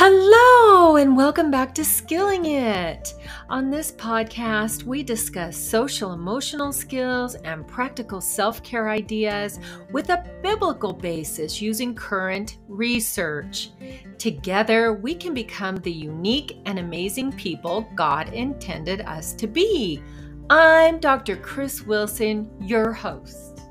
Hello, and welcome back to Skilling It. On this podcast, we discuss social emotional skills and practical self care ideas with a biblical basis using current research. Together, we can become the unique and amazing people God intended us to be. I'm Dr. Chris Wilson, your host.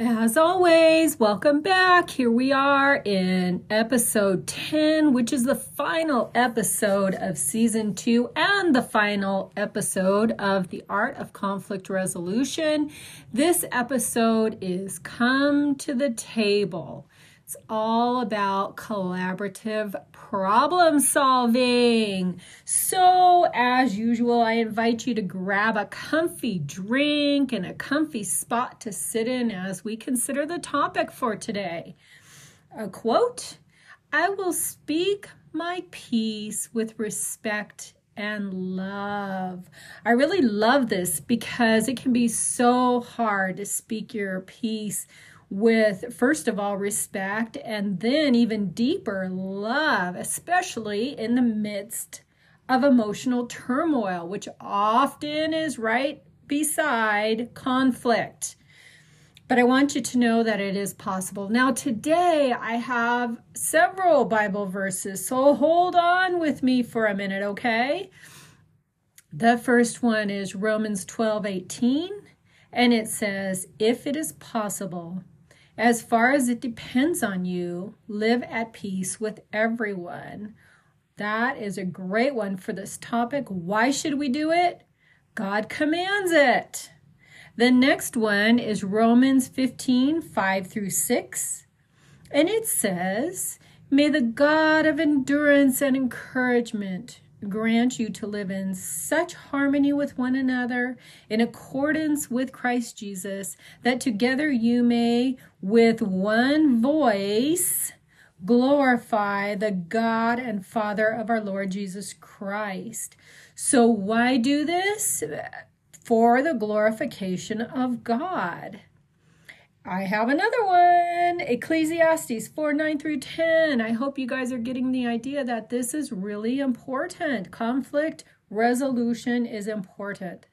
As always, welcome back. Here we are in episode 10, which is the final episode of season two and the final episode of the art of conflict resolution. This episode is Come to the Table. It's all about collaborative problem solving. So, as usual, I invite you to grab a comfy drink and a comfy spot to sit in as we consider the topic for today. A quote I will speak my peace with respect and love. I really love this because it can be so hard to speak your peace with, first of all, respect and then even deeper love, especially in the midst of emotional turmoil, which often is right beside conflict. But I want you to know that it is possible. Now, today I have several Bible verses, so hold on with me for a minute, okay? The first one is Romans 12 18, and it says, If it is possible, as far as it depends on you, live at peace with everyone. That is a great one for this topic. Why should we do it? God commands it. The next one is Romans 15 5 through 6. And it says, May the God of endurance and encouragement grant you to live in such harmony with one another in accordance with Christ Jesus, that together you may, with one voice, glorify the God and Father of our Lord Jesus Christ. So, why do this? For the glorification of God. I have another one Ecclesiastes 4 9 through 10. I hope you guys are getting the idea that this is really important. Conflict resolution is important.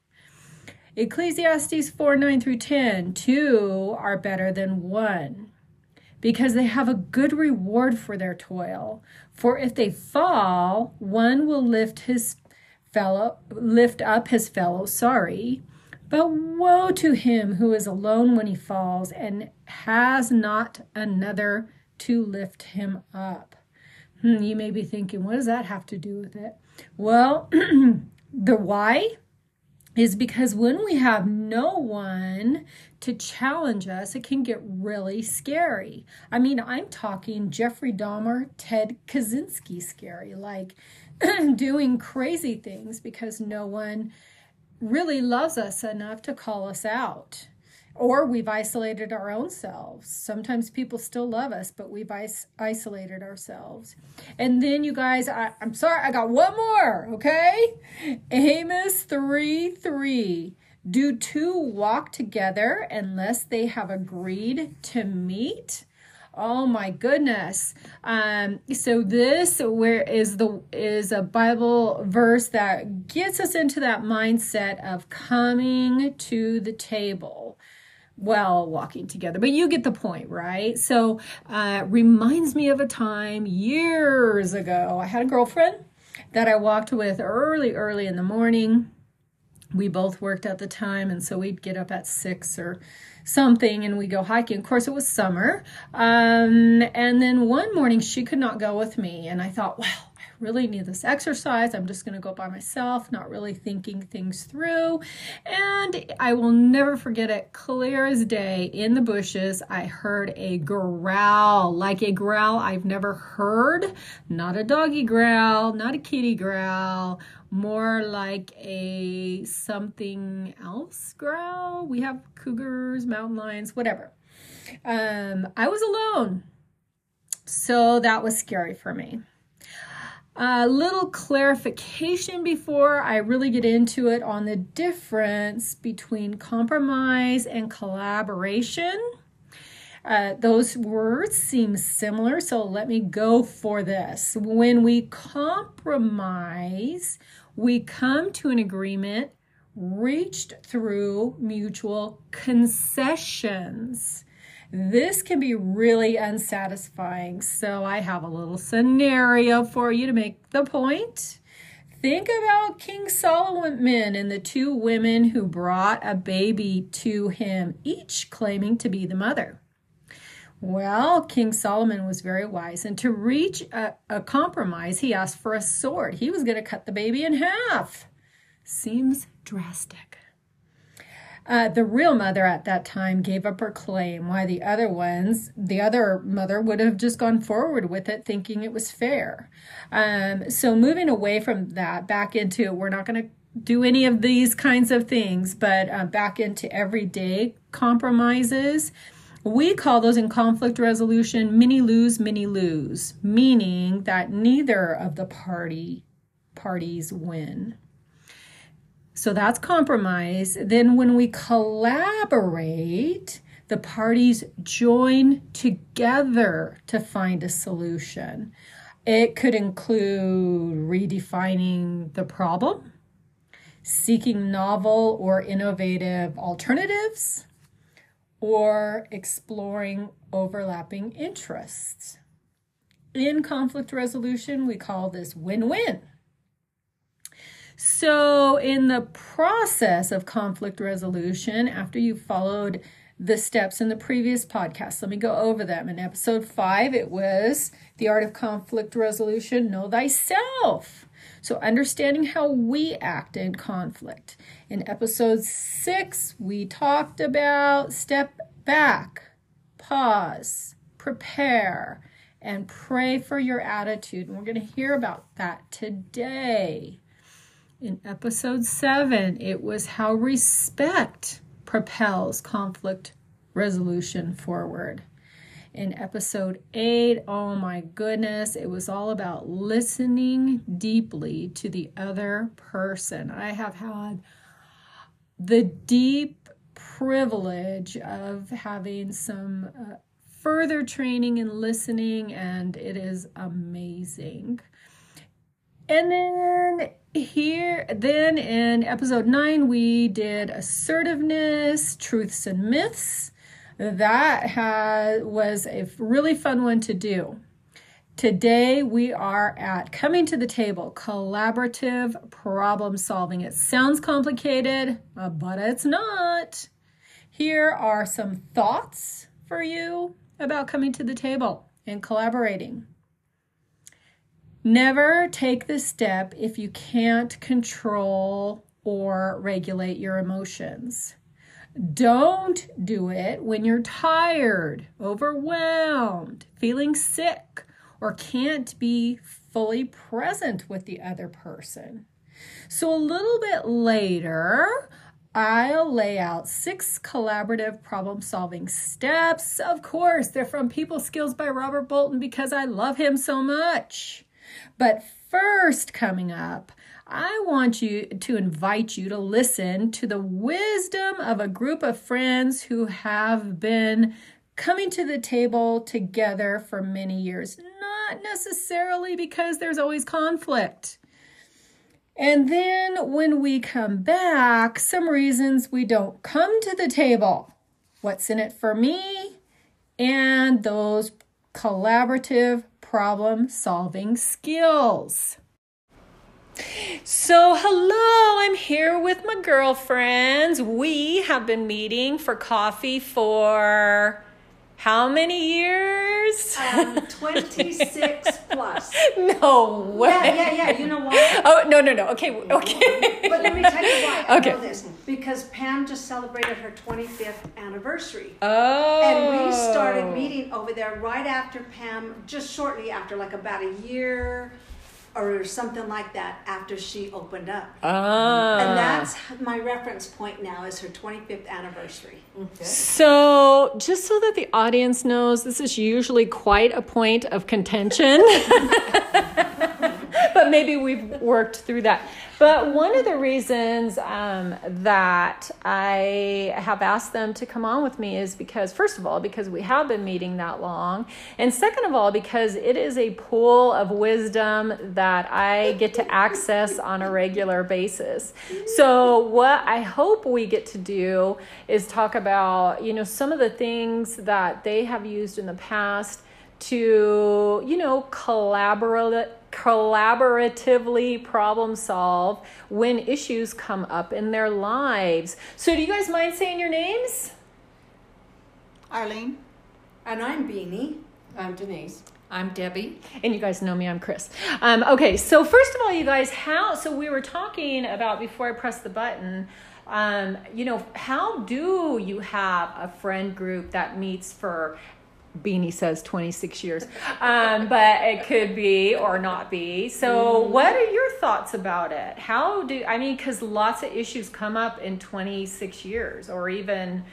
Ecclesiastes 4 9 through 10. Two are better than one because they have a good reward for their toil. For if they fall, one will lift his fellow lift up his fellow, sorry, but woe to him who is alone when he falls and has not another to lift him up. Hmm, you may be thinking, what does that have to do with it? Well, the why is because when we have no one to challenge us, it can get really scary. I mean, I'm talking Jeffrey Dahmer, Ted Kaczynski scary, like doing crazy things because no one really loves us enough to call us out. Or we've isolated our own selves. Sometimes people still love us, but we've is- isolated ourselves. And then, you guys, I, I'm sorry, I got one more, okay? Amos 3 3. Do two walk together unless they have agreed to meet? Oh my goodness. Um, so this where is the is a Bible verse that gets us into that mindset of coming to the table well walking together. But you get the point right? So uh reminds me of a time years ago i had a girlfriend that i walked with early early in the morning we both worked at the time and so we'd get up at six or something and we go hiking. Of course, it was summer. Um, and then one morning she could not go with me. And I thought, well, I really need this exercise. I'm just going to go by myself, not really thinking things through. And I will never forget it, clear as day in the bushes, I heard a growl, like a growl I've never heard. Not a doggy growl, not a kitty growl more like a something else growl. We have cougars, mountain lions, whatever. Um, I was alone, so that was scary for me. A little clarification before I really get into it on the difference between compromise and collaboration. Uh, those words seem similar, so let me go for this. When we compromise, we come to an agreement reached through mutual concessions. This can be really unsatisfying. So, I have a little scenario for you to make the point. Think about King Solomon and the two women who brought a baby to him, each claiming to be the mother. Well, King Solomon was very wise, and to reach a, a compromise, he asked for a sword. He was going to cut the baby in half. Seems drastic. Uh, the real mother at that time gave up her claim, Why the other ones, the other mother would have just gone forward with it, thinking it was fair. Um, so, moving away from that, back into we're not going to do any of these kinds of things, but uh, back into everyday compromises. We call those in conflict resolution mini lose, mini lose, meaning that neither of the party parties win. So that's compromise. Then when we collaborate, the parties join together to find a solution. It could include redefining the problem, seeking novel or innovative alternatives, or exploring overlapping interests. In conflict resolution, we call this win win. So, in the process of conflict resolution, after you've followed the steps in the previous podcast, let me go over them. In episode five, it was the art of conflict resolution know thyself. So, understanding how we act in conflict. In episode six, we talked about step back, pause, prepare, and pray for your attitude. And we're going to hear about that today. In episode seven, it was how respect propels conflict resolution forward. In episode eight, oh my goodness, it was all about listening deeply to the other person. I have had the deep privilege of having some uh, further training in listening, and it is amazing. And then here, then in episode nine, we did assertiveness, truths and myths. That had, was a really fun one to do. Today, we are at coming to the table, collaborative problem solving. It sounds complicated, uh, but it's not. Here are some thoughts for you about coming to the table and collaborating. Never take this step if you can't control or regulate your emotions. Don't do it when you're tired, overwhelmed, feeling sick, or can't be fully present with the other person. So, a little bit later, I'll lay out six collaborative problem solving steps. Of course, they're from People Skills by Robert Bolton because I love him so much. But first, coming up, I want you to invite you to listen to the wisdom of a group of friends who have been coming to the table together for many years, not necessarily because there's always conflict. And then when we come back, some reasons we don't come to the table. What's in it for me? And those collaborative problem solving skills. So, hello, I'm here with my girlfriends. We have been meeting for coffee for how many years? Um, 26 plus. No way. Yeah, yeah, yeah. You know why? Oh, no, no, no. Okay, okay. But let me tell you why I Okay. know this. Because Pam just celebrated her 25th anniversary. Oh. And we started meeting over there right after Pam, just shortly after, like about a year or something like that, after she opened up. Ah. And that's my reference point now is her 25th anniversary. Okay. So, just so that the audience knows, this is usually quite a point of contention. But maybe we've worked through that. But one of the reasons um, that I have asked them to come on with me is because, first of all, because we have been meeting that long. And second of all, because it is a pool of wisdom that I get to access on a regular basis. So, what I hope we get to do is talk about, you know, some of the things that they have used in the past to, you know, collaborate collaboratively problem solve when issues come up in their lives. So, do you guys mind saying your names? Arlene. And I'm Beanie. I'm Denise. I'm Debbie. And you guys know me, I'm Chris. Um, okay, so first of all, you guys, how, so we were talking about before I press the button, um, you know, how do you have a friend group that meets for Beanie says 26 years, um, but it could be or not be. So, what are your thoughts about it? How do I mean? Because lots of issues come up in 26 years, or even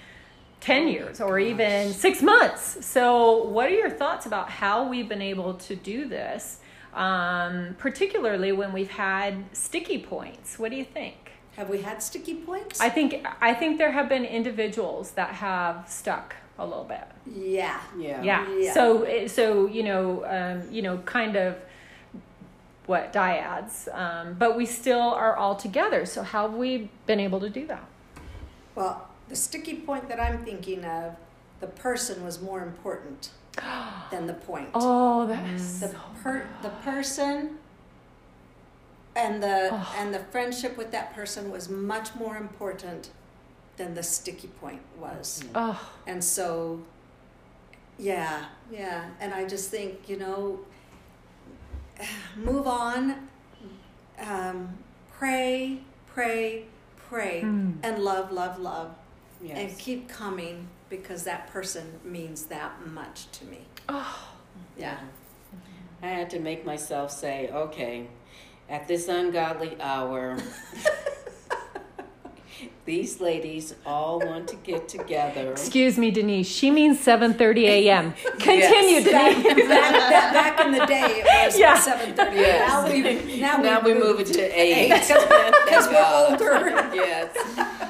10 years, or even six months. So, what are your thoughts about how we've been able to do this, um, particularly when we've had sticky points? What do you think? Have we had sticky points? I think I think there have been individuals that have stuck a little bit. yeah. Yeah. Yeah. Yeah. So so you know um, you know kind of what dyads, um, but we still are all together. So how have we been able to do that? Well, the sticky point that I'm thinking of, the person was more important than the point. Oh, that is the so per the person and the Oh. and the friendship with that person was much more important than the sticky point was. oh And so yeah, yeah, and I just think, you know, move on um, pray, pray, pray Mm. and love, love, love and keep coming because that person means that much to me. oh Yeah. I had to make myself say, okay, at this ungodly hour, these ladies all want to get together. excuse me, Denise. She means seven thirty a.m. Continue, Back, Denise. back, back in the day, it was Yeah. seven thirty. Yes. Now we now, Now we move it to eight. because we're older. yes.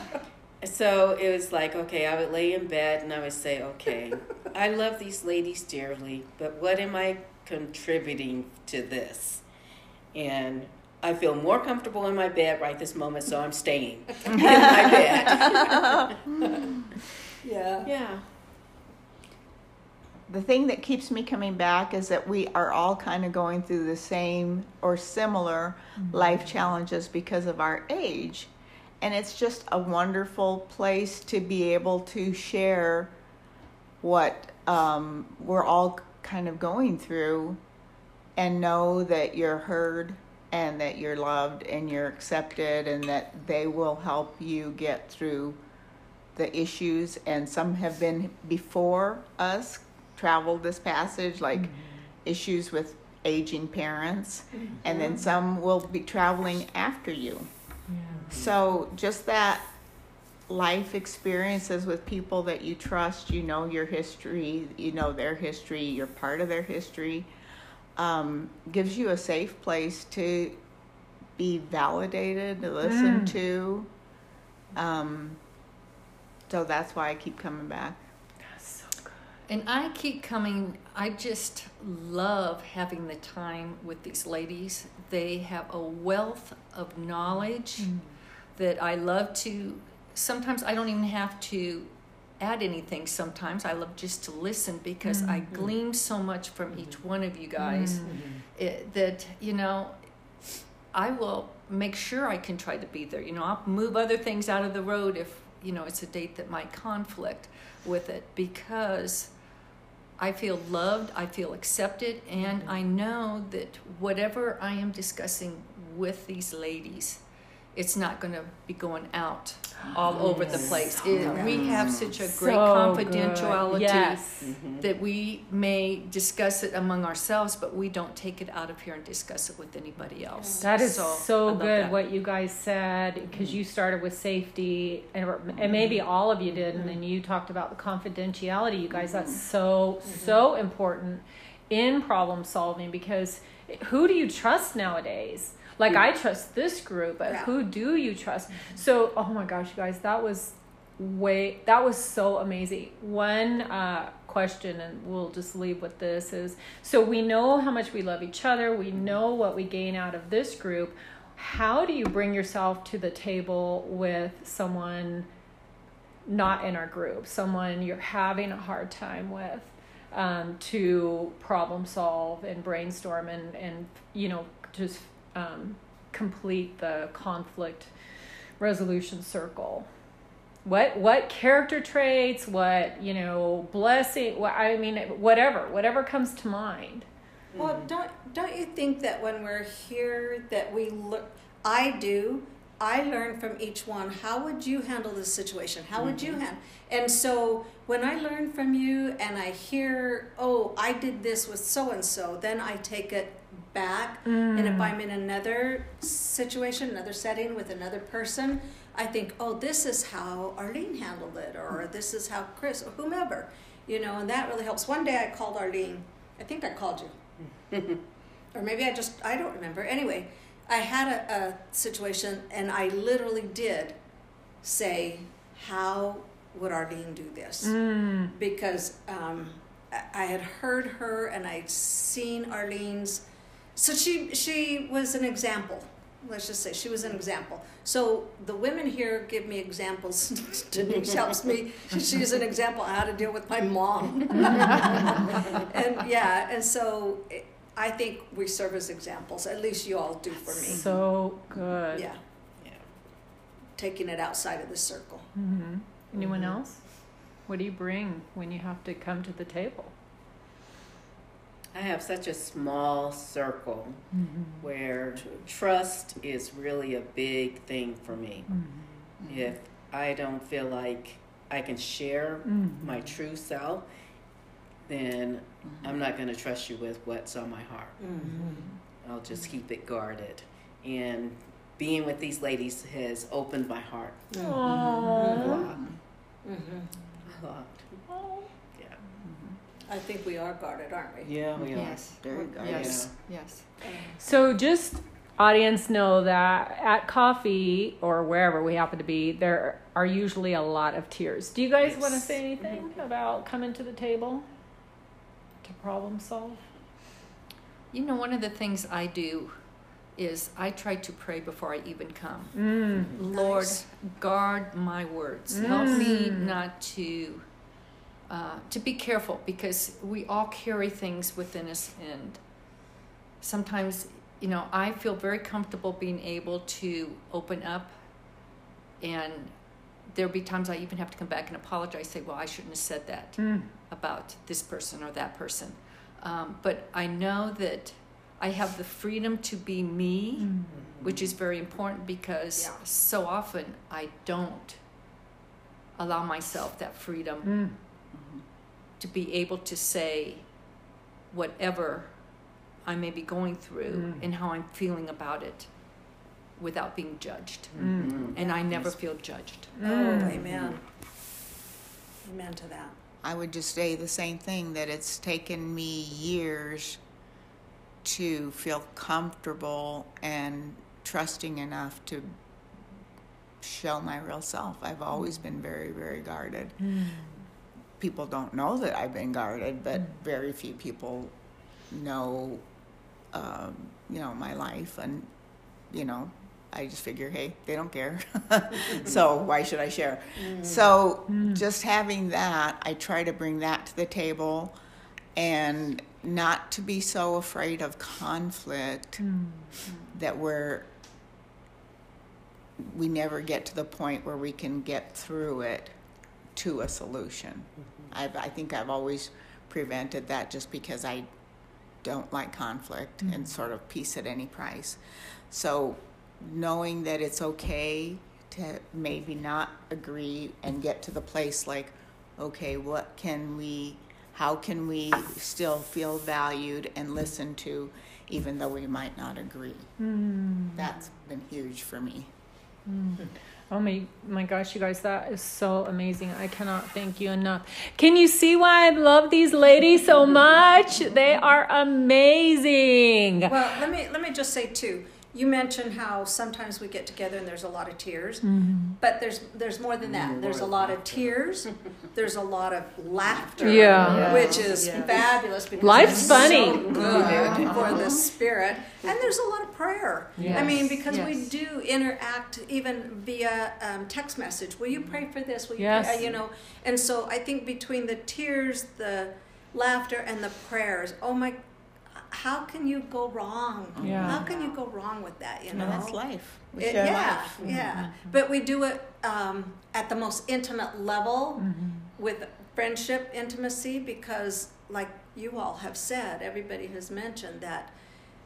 So it was like, okay, I would lay in bed and I would say, okay, I love these ladies dearly, but what am I contributing to this? And I feel more comfortable in my bed right this moment, so I'm staying in my bed. Yeah. yeah. The thing that keeps me coming back is that we are all kind of going through the same or similar life challenges because of our age. And it's just a wonderful place to be able to share what um, we're all kind of going through and know that you're heard and that you're loved and you're accepted and that they will help you get through the issues. And some have been before us traveled this passage like mm-hmm. issues with aging parents. Mm-hmm. And then some will be traveling after you. So just that life experiences with people that you trust you know your history you know their history you're part of their history um, gives you a safe place to be validated to listen Mm. to um, so that's why i keep coming back That's So good. And I keep coming, I just love having the time with these ladies. They have a wealth of knowledge that I love to. Sometimes I don't even have to add anything, sometimes. I love just to listen because I mm-hmm. glean so much from mm-hmm. each one of you guys. Mm-hmm. It, that, you know, I will make sure I can try to be there. You know, I'll move other things out of the road if, you know, it's a date that might conflict with it because I feel loved, I feel accepted, and I know that whatever I am discussing with these ladies, it's not going to be going out all over the place. It, we have such a great So confidentiality Yes. Mm-hmm. that we may discuss it among ourselves, but we don't take it out of here and discuss it with anybody else. That is I so, good that. what you guys said because you started with safety and, and maybe mm-hmm. all of you did and then mm-hmm. you talked about the confidentiality you guys that's so so important in problem solving because who do you trust nowadays? Like I trust this group, but Yeah. who do you trust? So, oh my gosh, you guys, that was way that was so amazing. One uh, question, and we'll just leave with this is: so we know how much we love each other. We know what we gain out of this group. How do you bring yourself to the table with someone not in our group, someone you're having a hard time with? um, to problem solve and brainstorm and, and you know just um, complete the conflict resolution circle what what character traits what you know blessing what i mean whatever whatever comes to mind Well, don't don't you think that when we're here that we look? I do. I learn from each one. How would you handle this situation? How would you mm-hmm. handle? And so when I learn from you and I hear, oh, I did this with so and so, then I take it back. And if mm. I'm in another situation, another setting with another person, I think, oh, this is how Arlene handled it, or mm. this is how Chris, or whomever, you know, and that really helps. One day I called Arlene. I think I called you mm. or maybe I just I don't remember. Anyway, I had a, a situation and I literally did say, "How would Arlene do this?" Because um, I, had heard her and I'd seen Arlene's. So she she was an example. Let's just say she was an example. So the women here give me examples. Denise helps me. She's an example of how to deal with my mom. and yeah, and so it, I think we serve as examples. At least you all do for me. so good Yeah, Yeah. taking it outside of the circle. hmm anyone mm-hmm. else what do you bring when you have to come to the table I have such a small circle mm-hmm. where trust is really a big thing for me. Mm-hmm. If I don't feel like I can share my true self, then mm-hmm. I'm not going to trust you with what's on my heart. Mm-hmm. I'll just keep it guarded. And being with these ladies has opened my heart mm-hmm. a lot. Mm-hmm. A lot. Yeah. I think we are guarded, aren't we? Yeah, we are. Yes. Very good. Yes. Yes. So just audience know that at coffee or wherever we happen to be, there are usually a lot of tears. Do you guys want to say anything about coming to the table to problem solve? You know, one of the things I do is I try to pray before I even come. Mm. Lord, Nice. guard my words. Help me not to uh, to be careful because we all carry things within us, and sometimes, you know, I feel very comfortable being able to open up, and there'll be times I even have to come back and apologize. Say, well, I shouldn't have said that Mm. about this person or that person. Um, but I know that I have the freedom to be me, which is very important because Yeah. so often I don't allow myself that freedom Mm. to be able to say whatever I may be going through Mm. and how I'm feeling about it without being judged. Mm. And I never feel judged. Oh, Mm. amen. Amen to that. I would just say the same thing that it's taken me years to feel comfortable and trusting enough to show my real self. I've always been very, very guarded. People don't know that I've been guarded, but very few people know, um, you know, my life. And, you know, I just figure, hey, they don't care. so mm-hmm. why should I share? Mm-hmm. So mm. just having that, I try to bring that to the table and not to be so afraid of conflict mm. that we're we never get to the point where we can get through it to a solution. Mm-hmm. I've, I think I've always prevented that just because I don't like conflict and mm. sort of peace at any price. So knowing that it's okay to maybe not agree and get to the place like, okay, what can we, how can we still feel valued and listened to even though we might not agree? Hmm. That's been huge for me. Hmm. Oh my my gosh, you guys, that is so amazing. I cannot thank you enough. Can you see why I love these ladies so much? They are amazing. Well, let me let me just say too. You mentioned how sometimes we get together and there's a lot of tears, Mm-hmm. but there's there's more than that. There's a lot of tears. There's a lot of laughter, Yeah. which is Yes. fabulous. Because Life's it's funny. so good for the spirit, and there's a lot of prayer. I mean, Yes. because we do interact even via um, text message. Will you pray for this? Will you Yes. pray? Uh, you know, and so I think between the tears, the laughter, and the prayers, oh my, how can you go wrong? Yeah. How can you go wrong with that? You know, No, that's life. We It- share yeah, life. yeah. But we do it um, at the most intimate level Mm-hmm. with friendship intimacy because, like you all have said, everybody has mentioned that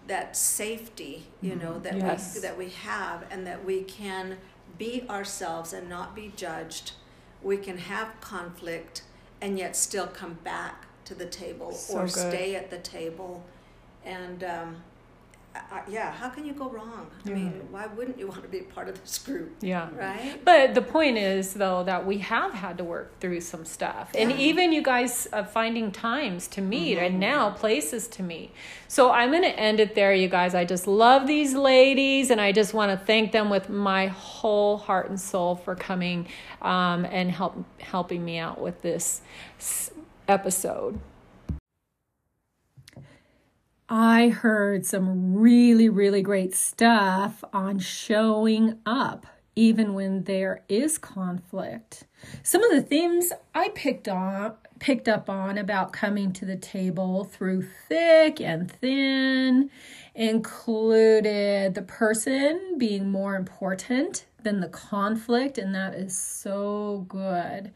that safety, you know, that Yes. we that we have, and that we can be ourselves and not be judged. We can have conflict and yet still come back to the table So or good. stay at the table, and. Um, I, yeah, how can you go wrong? I mean, why wouldn't you want to be part of this group? Yeah. Right? But the point is, though, that we have had to work through some stuff. And even you guys uh, finding times to meet Mm-hmm. and now places to meet. So I'm going to end it there, you guys. I just love these ladies and I just want to thank them with my whole heart and soul for coming um, and help, helping me out with this s- episode. I heard some really, really great stuff on showing up even when there is conflict. Some of the themes I picked on picked up on about coming to the table through thick and thin included the person being more important than the conflict and that is so good.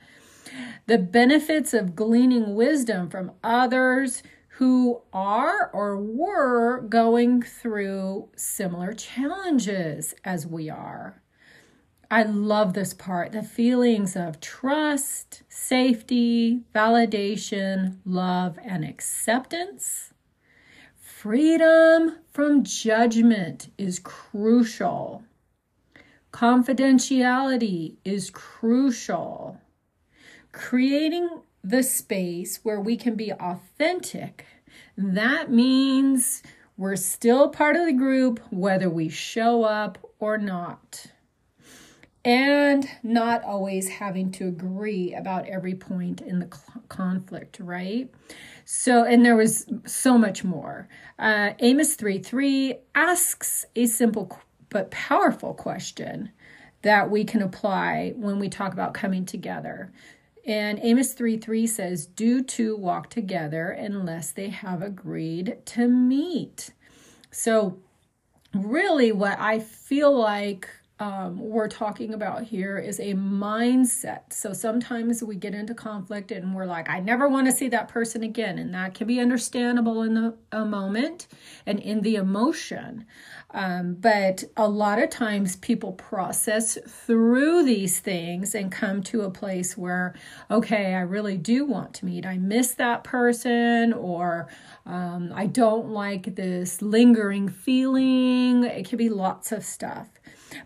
The benefits of gleaning wisdom from others who are or were going through similar challenges as we are. I love this part the feelings of trust, safety, validation, love, and acceptance. Freedom from judgment is crucial. Confidentiality is crucial. Creating the space where we can be authentic. That means we're still part of the group whether we show up or not and not always having to agree about every point in the cl- conflict, right? So, and there was so much more. Uh, Amos 3 3 asks a simple but powerful question that we can apply when we talk about coming together. And Amos 3 3 says, Do two walk together unless they have agreed to meet. So, really, what I feel like um, we're talking about here is a mindset. So sometimes we get into conflict and we're like, I never want to see that person again. And that can be understandable in the a moment and in the emotion. Um, but a lot of times people process through these things and come to a place where, okay, I really do want to meet. I miss that person, or um, I don't like this lingering feeling. It can be lots of stuff.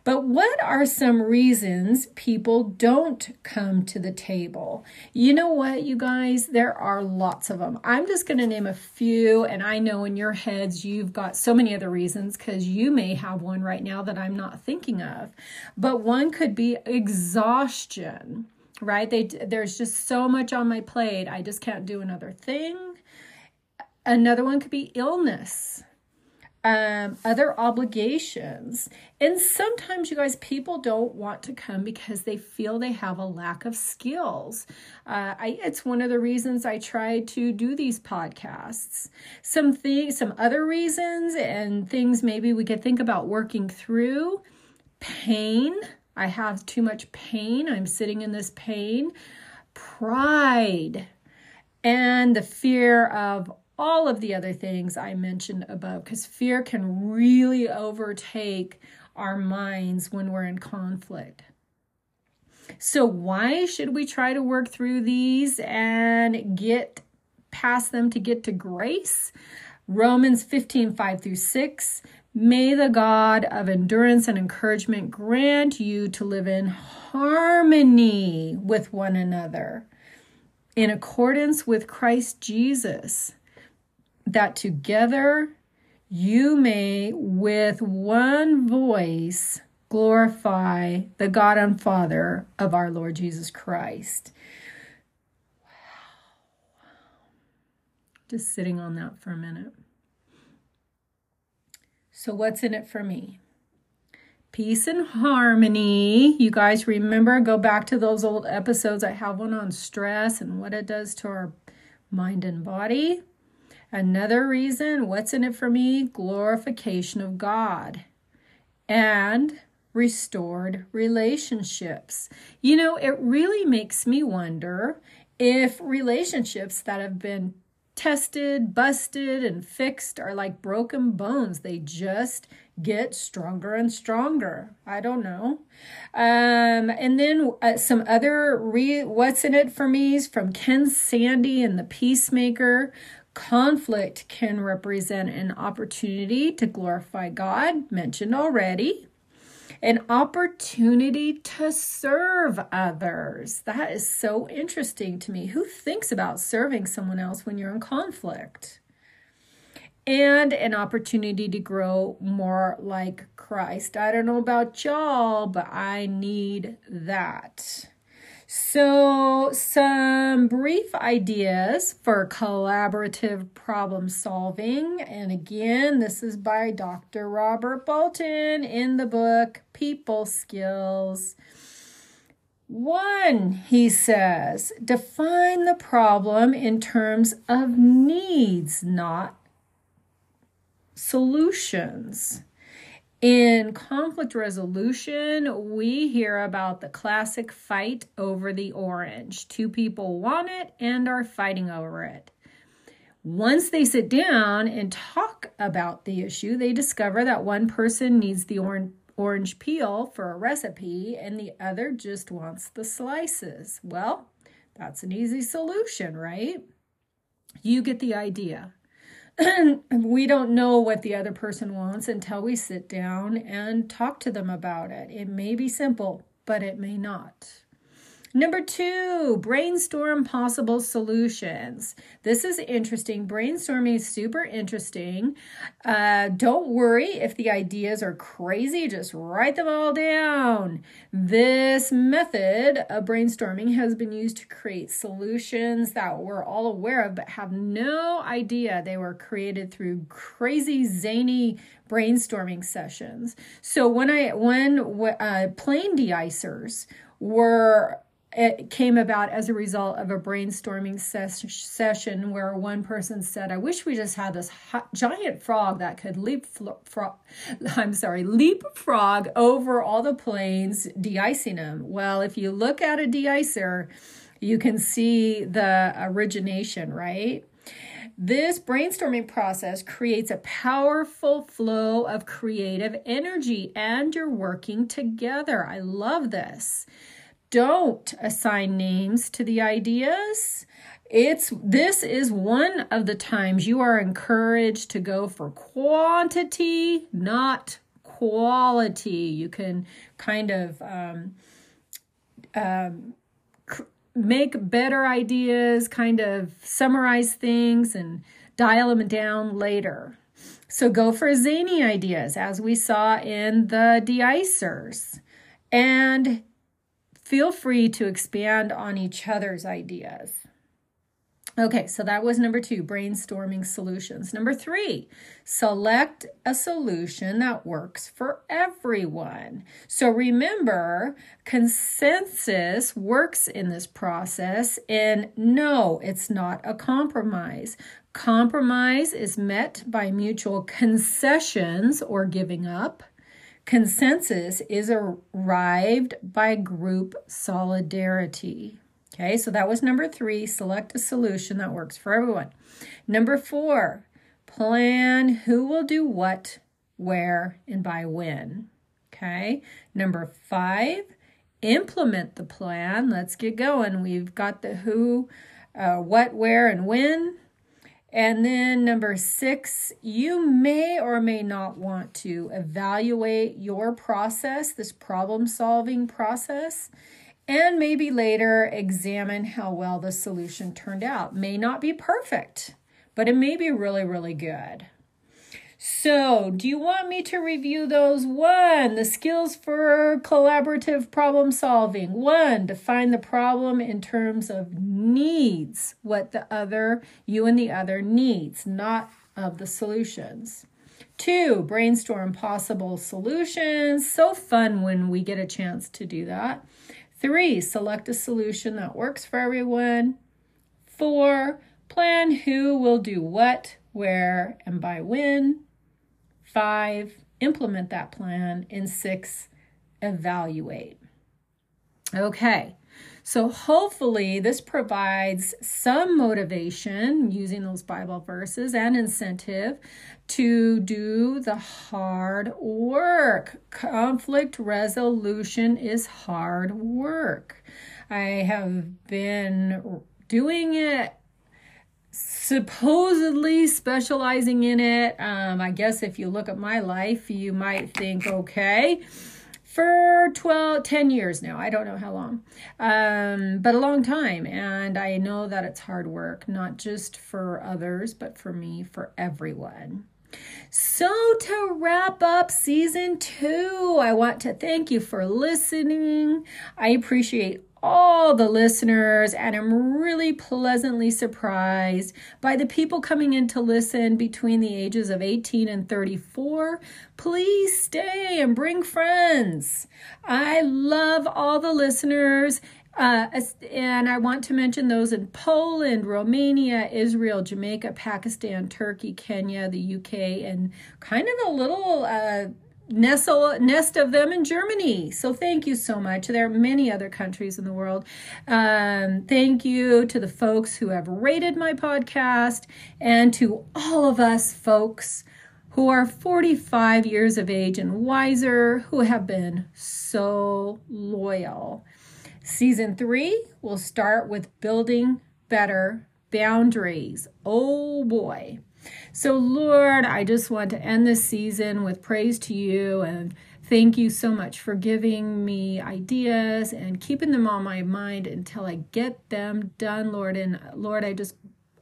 But what are some reasons people don't come to the table? You know what, you guys? There are lots of them. I'm just going to name a few, and I know in your heads you've got so many other reasons because you may have one right now that I'm not thinking of. But one could be exhaustion, right? They, there's just so much on my plate, I just can't do another thing. Another one could be illness um, other obligations. And sometimes, you guys, people don't want to come because they feel they have a lack of skills. Uh, I, it's one of the reasons I try to do these podcasts. Some things, some other reasons, and things maybe we could think about working through pain. I have too much pain. I'm sitting in this pain. Pride and the fear of all of the other things I mentioned above, because fear can really overtake our minds when we're in conflict. So, why should we try to work through these and get past them to get to grace? Romans 15 5 through 6. May the God of endurance and encouragement grant you to live in harmony with one another in accordance with Christ Jesus, that together you may with one voice glorify the God and Father of our Lord Jesus Christ. Wow. Just sitting on that for a minute. So, what's in it for me? Peace and harmony. You guys remember, go back to those old episodes. I have one on stress and what it does to our mind and body. Another reason, what's in it for me? Glorification of God and restored relationships. You know, it really makes me wonder if relationships that have been tested, busted, and fixed are like broken bones. They just get stronger and stronger. I don't know. Um, and then uh, some other re- what's in it for me's from Ken Sande and the Peacemaker. Conflict can represent an opportunity to glorify God, mentioned already an opportunity to serve others. That is so interesting to me. Who thinks about serving someone else when you're in conflict? And an opportunity to grow more like Christ. I don't know about y'all, but I need that. So, some brief ideas for collaborative problem solving. And again, this is by Dr. Robert Bolton in the book People Skills. One, he says, define the problem in terms of needs, not solutions. In conflict resolution, we hear about the classic fight over the orange. Two people want it and are fighting over it. Once they sit down and talk about the issue, they discover that one person needs the or- orange peel for a recipe and the other just wants the slices. Well, that's an easy solution, right? You get the idea. we don't know what the other person wants until we sit down and talk to them about it. It may be simple, but it may not. Number two, brainstorm possible solutions. This is interesting. Brainstorming is super interesting. Uh, don't worry if the ideas are crazy, just write them all down. This method of brainstorming has been used to create solutions that we're all aware of but have no idea they were created through crazy, zany brainstorming sessions. So when I when uh, plane deicers were it came about as a result of a brainstorming ses- session where one person said, "I wish we just had this hot, giant frog that could leap frog. I'm sorry, leapfrog over all the planes, de-icing them." Well, if you look at a de-icer, you can see the origination, right? This brainstorming process creates a powerful flow of creative energy, and you're working together. I love this don't assign names to the ideas. It's this is one of the times you are encouraged to go for quantity, not quality. You can kind of um, um, make better ideas, kind of summarize things, and dial them down later. So go for zany ideas, as we saw in the de-icers. And feel free to expand on each other's ideas. Okay, so that was number two, brainstorming solutions. Number three, select a solution that works for everyone. So remember, consensus works in this process, and no, it's not a compromise. Compromise is met by mutual concessions or giving up. Consensus is arrived by group solidarity. Okay, so that was number three. Select a solution that works for everyone. Number four, plan who will do what, where, and by when. Okay, number five, implement the plan. Let's get going. We've got the who, uh, what, where, and when. And then number six, you may or may not want to evaluate your process, this problem solving process, and maybe later examine how well the solution turned out. May not be perfect, but it may be really, really good. So, do you want me to review those? One, the skills for collaborative problem solving. One, define the problem in terms of needs, what the other, you and the other needs, not of the solutions. Two, brainstorm possible solutions. So fun when we get a chance to do that. Three, select a solution that works for everyone. Four, plan who will do what, where, and by when. Five, implement that plan. And six, evaluate. Okay, so hopefully this provides some motivation using those Bible verses and incentive to do the hard work. Conflict resolution is hard work. I have been doing it supposedly specializing in it. Um, I guess if you look at my life, you might think, okay, for 12, 10 years now. I don't know how long, um, but a long time. And I know that it's hard work, not just for others, but for me, for everyone. So, to wrap up season two, I want to thank you for listening. I appreciate all the listeners, and I'm really pleasantly surprised by the people coming in to listen between the ages of 18 and 34. Please stay and bring friends. I love all the listeners. Uh, and I want to mention those in Poland, Romania, Israel, Jamaica, Pakistan, Turkey, Kenya, the UK, and kind of a little uh, nestle nest of them in Germany. So thank you so much. There are many other countries in the world. Um, thank you to the folks who have rated my podcast and to all of us folks who are 45 years of age and wiser who have been so loyal. Season three will start with building better boundaries. Oh boy. So, Lord, I just want to end this season with praise to you and thank you so much for giving me ideas and keeping them on my mind until I get them done, Lord. And Lord, I just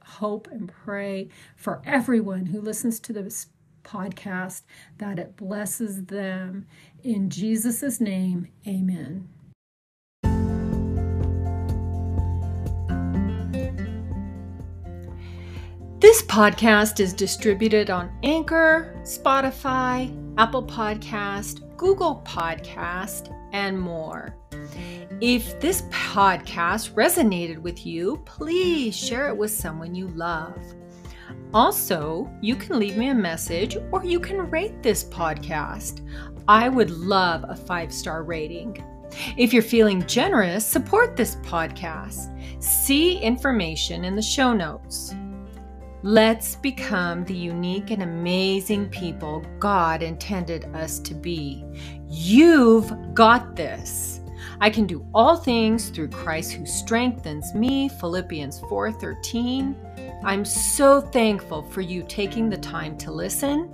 hope and pray for everyone who listens to this podcast that it blesses them. In Jesus' name, amen. This podcast is distributed on Anchor, Spotify, Apple Podcast, Google Podcast, and more. If this podcast resonated with you, please share it with someone you love. Also, you can leave me a message or you can rate this podcast. I would love a five star rating. If you're feeling generous, support this podcast. See information in the show notes. Let's become the unique and amazing people God intended us to be. You've got this. I can do all things through Christ who strengthens me, Philippians 4:13. I'm so thankful for you taking the time to listen.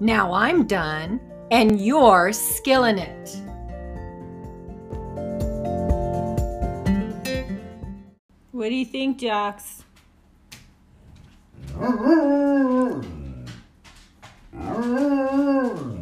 Now I'm done and you're skilling it. What do you think, Arr, arr.